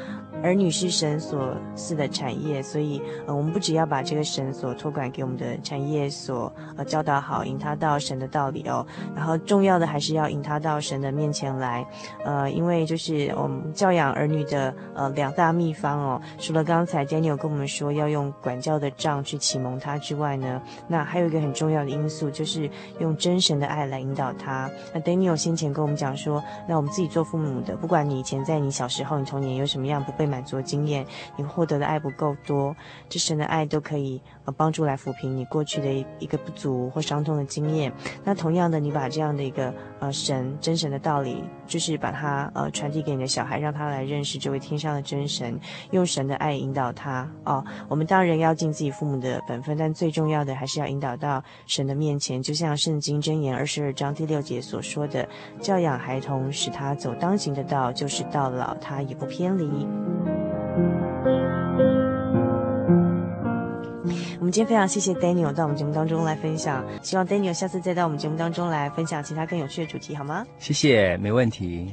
儿女是神所赐的产业，所以呃，我们不只要把这个神所托管给我们的产业所呃教导好，引他到神的道理哦。然后重要的还是要引他到神的面前来，呃，因为就是我们教养儿女的呃两大秘方哦，除了刚才 Daniel 跟我们说要用管教的杖去启蒙他之外呢，那还有一个很重要的因素就是用真神的爱来引导他。那 Daniel 先前跟我们讲说，那我们自己做父母的，不管你以前在你小时候、你童年有什么样不被满足的经验，你获得的爱不够多，这神的爱都可以呃帮助来抚平你过去的一个不足或伤痛的经验。那同样的，你把这样的一个呃神真神的道理，就是把它呃传递给你的小孩，让他来认识这位天上的真神，用神的爱引导他哦。我们当然要尽自己父母的本分，但最重要的还是要引导到神的面前，就像圣经箴言二十二章第六节所说的，教养孩童，使他走当行的道，就是到老他也不偏离。我们今天非常谢谢 Daniel 到我们节目当中来分享，希望 Daniel 下次再到我们节目当中来分享其他更有趣的主题，好吗？谢谢，没问题。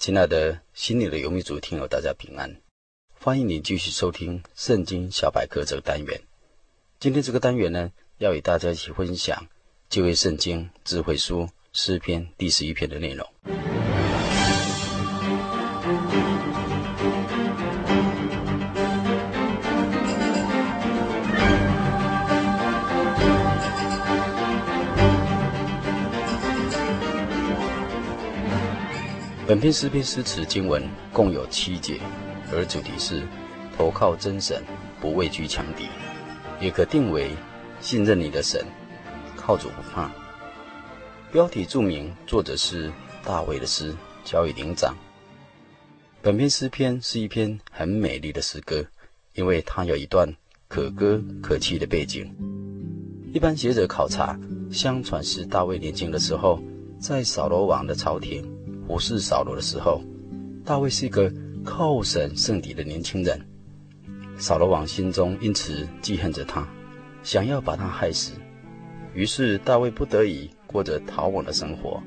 亲爱的心里的游牧族听友，大家平安！欢迎你继续收听《圣经小百科》这个单元。今天这个单元呢，要与大家一起分享旧约圣经智慧书诗篇第十一篇的内容。本篇诗篇诗词经文共有七节，而主题是投靠真神，不畏惧强敌，也可定为信任你的神，靠主不怕。标题注明作者是大卫的诗，交与灵长。本篇诗篇是一篇很美丽的诗歌，因为它有一段可歌可泣的背景。一般学者考察，相传是大卫年轻的时候，在扫罗王的朝廷。不是扫罗的时候，大卫是一个靠神圣敌的年轻人。扫罗王心中因此记恨着他，想要把他害死。于是大卫不得已过着逃亡的生活。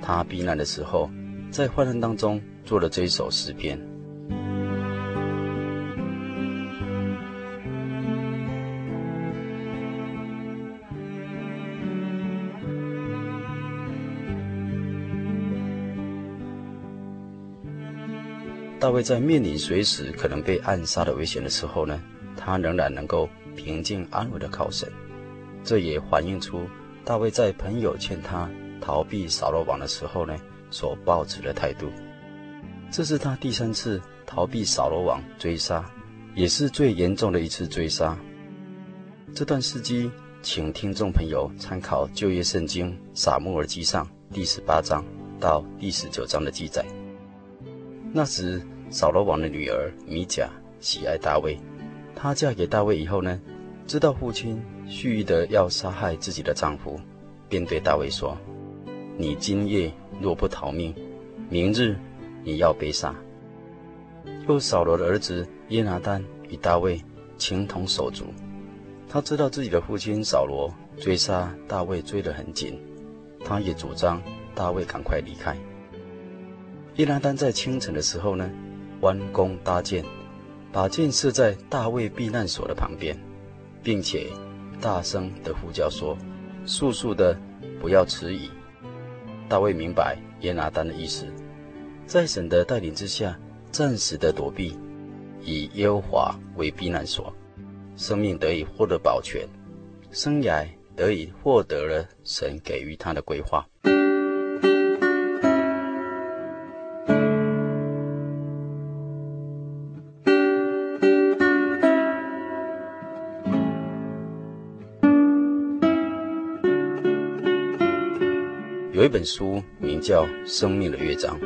他避难的时候，在患难当中做了这一首诗篇。大卫在面临随时可能被暗杀的危险的时候呢，他仍然能够平静安稳的靠神。这也反映出大卫在朋友劝他逃避扫罗王的时候呢，所抱持的态度。这是他第三次逃避扫罗王追杀，也是最严重的一次追杀。这段事迹，请听众朋友参考旧约圣经撒母耳记上第十八章到第十九章的记载。那时，扫罗王的女儿米甲喜爱大卫。她嫁给大卫以后呢，知道父亲蓄意的要杀害自己的丈夫，便对大卫说：“你今夜若不逃命，明日你要被杀。”又扫罗的儿子耶拿丹与大卫情同手足。他知道自己的父亲扫罗追杀大卫追得很紧，他也主张大卫赶快离开。耶拿丹在清晨的时候呢，弯弓搭箭，把箭射在大卫避难所的旁边，并且大声地呼叫说：“速速的，不要迟疑。”大卫明白耶拿丹的意思，在神的带领之下，暂时的躲避，以耶和华为避难所，生命得以获得保全，生涯得以获得了神给予他的规划。本书名叫《生命的乐章》，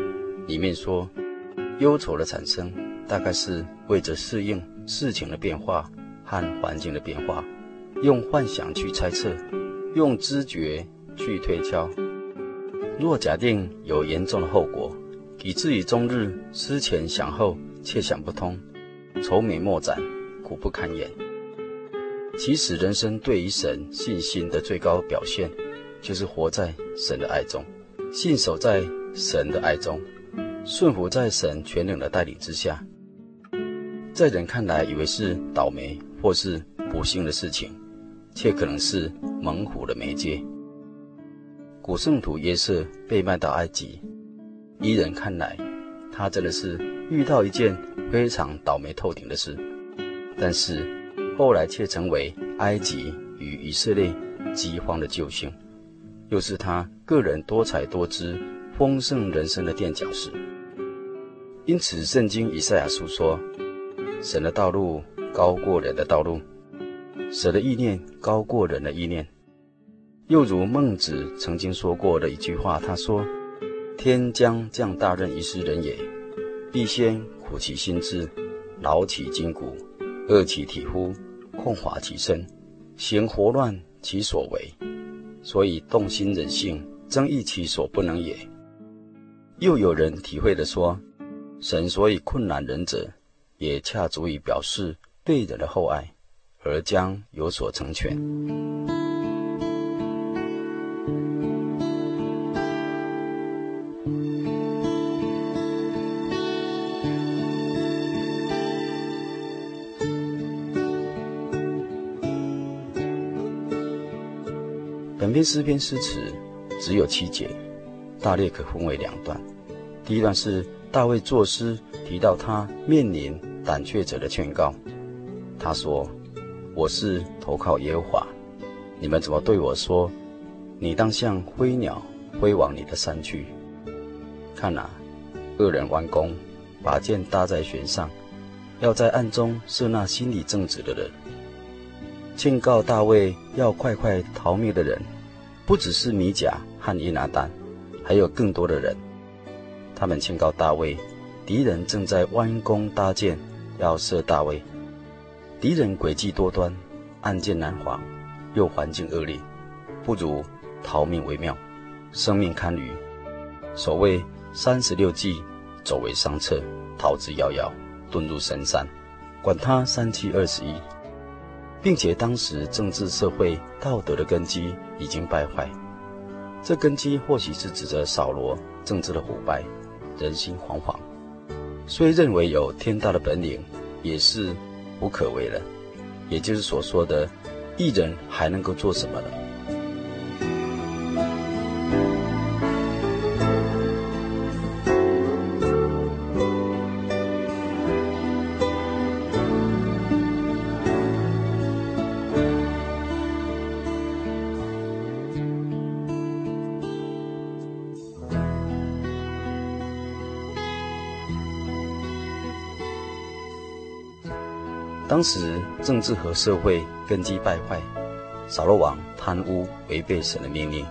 里面说，忧愁的产生大概是为着适应事情的变化和环境的变化，用幻想去猜测，用知觉去推敲。若假定有严重的后果，以至于终日思前想后，却想不通，愁眉莫展，苦不堪言。其实，人生对于神信心的最高表现。就是活在神的爱中，信守在神的爱中，顺服在神全能的带领之下。在人看来，以为是倒霉或是不幸的事情，却可能是猛虎的媒介。古圣徒约瑟被卖到埃及，依人看来，他真的是遇到一件非常倒霉透顶的事，但是后来却成为埃及与以色列饥荒的救星。又是他个人多彩多姿、丰盛人生的垫脚石。因此，圣经以赛亚书说：“神的道路高过人的道路，神的意念高过人的意念。”又如孟子曾经说过的一句话，他说：“天将降大任于斯人也，必先苦其心志，劳其筋骨，饿其体肤，空乏其身，行活乱其所为。”所以动心忍性，增益其所不能也。又有人体会的说，神所以困难人者，也恰足以表示对人的厚爱，而将有所成全。诗篇诗词只有七节，大略可分为两段。第一段是大卫作诗提到他面临胆怯者的劝告。他说：“我是投靠耶和华，你们怎么对我说？你当像飞鸟飞往你的山去。看哪，恶人弯弓，把箭搭在弦上，要在暗中射那心里正直的人。”劝告大卫要快快逃命的人，不只是米甲和伊拿丹，还有更多的人。他们劝告大卫，敌人正在弯弓搭箭，要射大卫。敌人诡计多端，暗箭难防，又环境恶劣，不如逃命为妙，生命堪虞。所谓三十六计，走为上策，逃之夭夭，遁入深山，管他三七二十一。并且当时政治、社会、道德的根基已经败坏，这根基或许是指着扫罗政治的腐败，人心惶惶。虽认为有天大的本领，也是无可为了。也就是所说的，艺人还能够做什么呢？当时政治和社会根基败坏，扫罗王贪污，违背神的命令，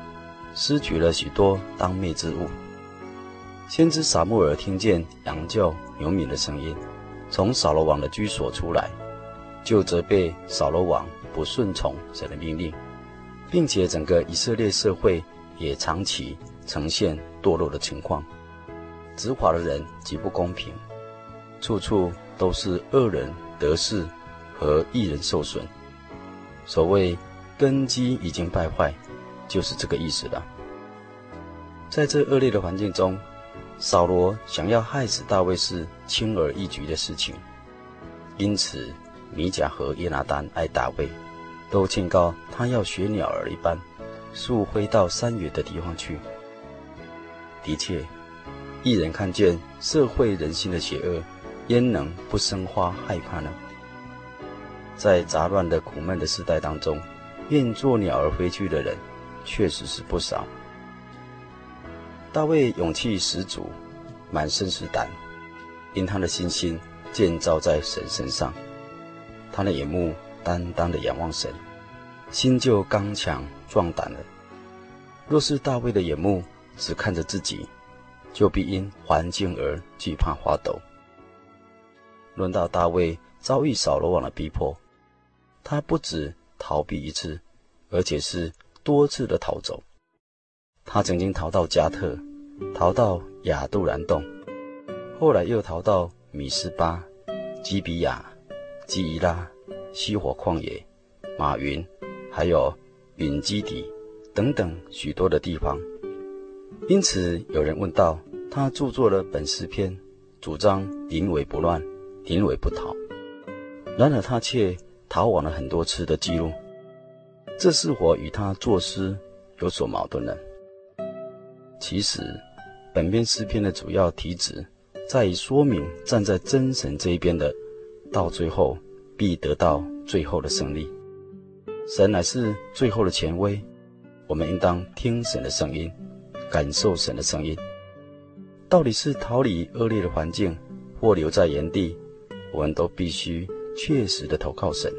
失去了许多当灭之物。先知撒母耳听见羊叫牛鸣的声音，从扫罗王的居所出来，就责备扫罗王不顺从神的命令，并且整个以色列社会也长期呈现堕落的情况，执法的人极不公平，处处都是恶人。得势和一人受损，所谓根基已经败坏，就是这个意思了。在这恶劣的环境中，扫罗想要害死大卫是轻而易举的事情，因此米甲和耶拿丹爱大卫，都劝告他要学鸟儿一般，速飞到山远的地方去。的确，一人看见社会人心的邪恶。焉能不生花害怕呢？在杂乱的苦闷的时代当中，愿做鸟儿飞去的人，确实是不少。大卫勇气十足，满身是胆，因他的信心建造在神身上，他的眼目担当的仰望神，心就刚强壮胆了。若是大卫的眼目只看着自己，就必因环境而惧怕发抖。轮到大卫遭遇扫罗王的逼迫，他不止逃避一次，而且是多次的逃走。他曾经逃到加特，逃到亚杜兰洞，后来又逃到米斯巴、基比亚、基伊拉、西火旷野、马云，还有隐基底等等许多的地方。因此，有人问道：他著作了本诗篇，主张临危不乱，临危不逃。然而，他却逃亡了很多次的记录，这是否与他作诗有所矛盾呢？其实，本篇诗篇的主要题旨在于说明，站在真神这一边的，到最后必得到最后的胜利。神乃是最后的权威，我们应当听神的声音。感受神的声音，到底是逃离恶劣的环境，或留在原地，我们都必须确实的投靠神。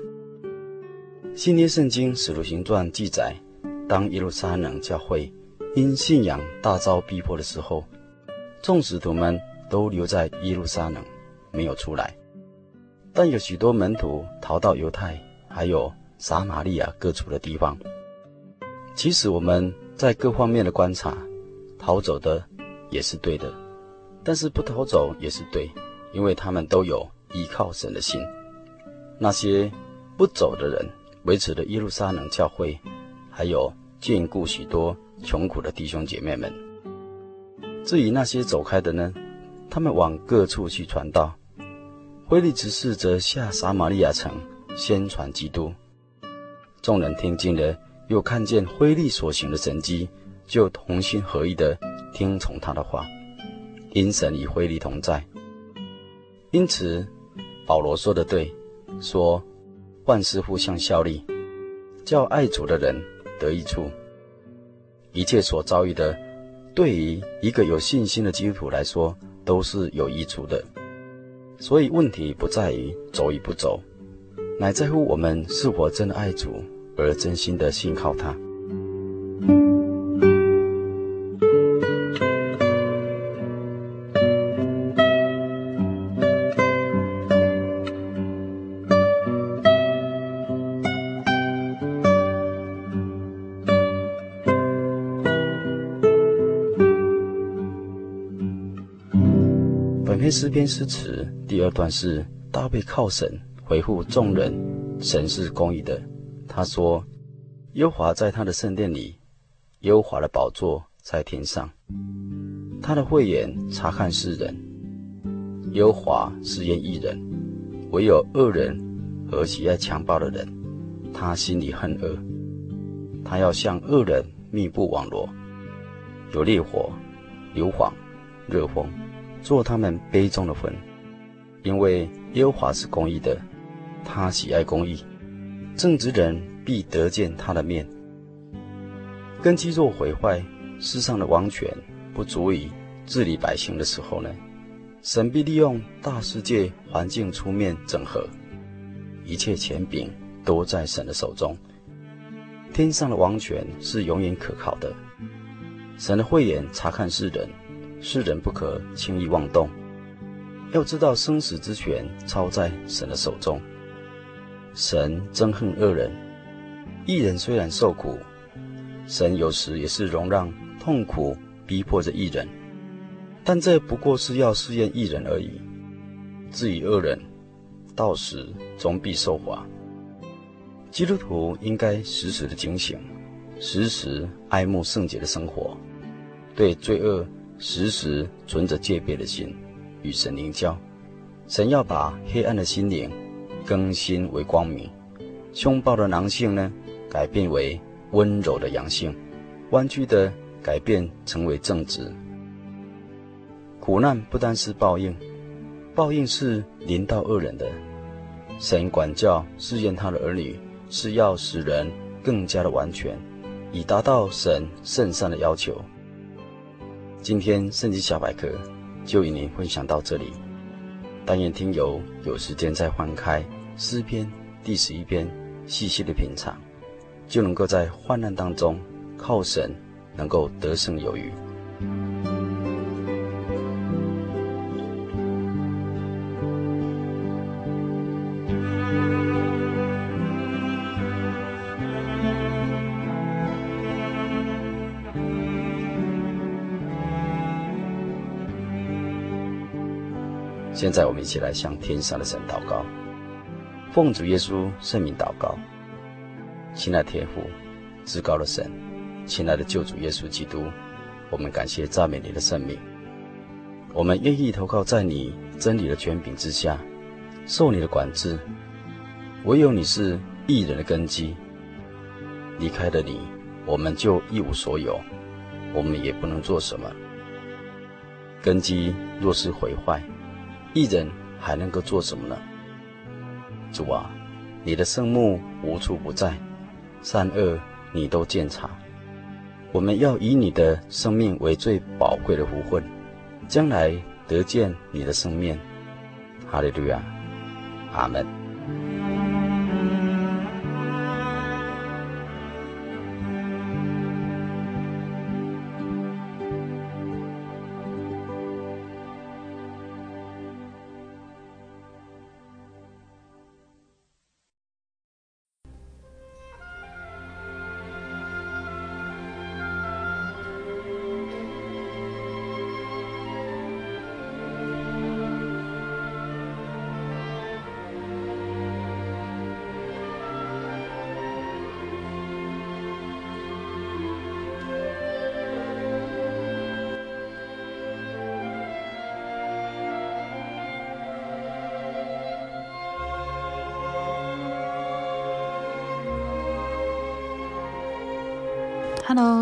新约圣经使徒行传记载，当耶路撒冷教会因信仰大遭逼迫的时候，众使徒们都留在耶路撒冷，没有出来。但有许多门徒逃到犹太，还有撒玛利亚各处的地方。其实我们在各方面的观察。逃走的也是对的，但是不逃走也是对，因为他们都有依靠神的心。那些不走的人，维持了耶路撒冷教会，还有眷顾许多穷苦的弟兄姐妹们。至于那些走开的呢，他们往各处去传道。腓力执事则下撒玛利亚城宣传基督。众人听见了，又看见腓力所行的神迹。就同心合意的听从他的话，因神与腓力同在。因此，保罗说的对，说万事互相效力，叫爱主的人得益处。一切所遭遇的，对于一个有信心的基督徒来说，都是有益处的。所以问题不在于走与不走，乃在乎我们是否真的爱主，而真心的信靠他。诗篇诗词第二段是大卫靠神回复众人，神是公义的。他说：“优华在他的圣殿里，优华的宝座在天上，他的慧眼察看世人。优华试验一人，唯有恶人和喜爱强暴的人，他心里恨恶。他要向恶人密布网罗，有烈火、硫磺、热风。”做他们杯中的魂，因为耶和华是公义的，他喜爱公义，正直人必得见他的面。根基若毁坏，世上的王权不足以治理百姓的时候呢，神必利用大世界环境出面整合，一切权柄都在神的手中。天上的王权是永远可靠的，神的慧眼察看世人。世人不可轻易妄动，要知道生死之权操在神的手中。神憎恨恶人，一人虽然受苦，神有时也是容让痛苦逼迫着一人，但这不过是要试验一人而已。至于恶人，到时终必受罚。基督徒应该时时的警醒，时时爱慕圣洁的生活，对罪恶。时时存着戒备的心，与神灵交。神要把黑暗的心灵更新为光明，凶暴的狼性呢，改变为温柔的阳性，弯曲的改变成为正直。苦难不单是报应，报应是临到恶人的。神管教试验他的儿女，是要使人更加的完全，以达到神圣善的要求。今天圣经小百科就与您分享到这里，但愿听友有时间再翻开诗篇第十一篇，细细的品尝，就能够在患难当中靠神，能够得胜有余。现在我们一起来向天上的神祷告，奉主耶稣圣名祷告，亲爱的天父，至高的神，亲爱的救主耶稣基督，我们感谢赞美你的圣名，我们愿意投靠在你真理的权柄之下，受你的管制，唯有你是义人的根基，离开了你，我们就一无所有，我们也不能做什么，根基若是毁坏。一人还能够做什么呢？主啊，你的圣目无处不在，善恶你都见察。我们要以你的生命为最宝贵的福分，将来得见你的圣面。哈利路亚，阿门。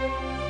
Música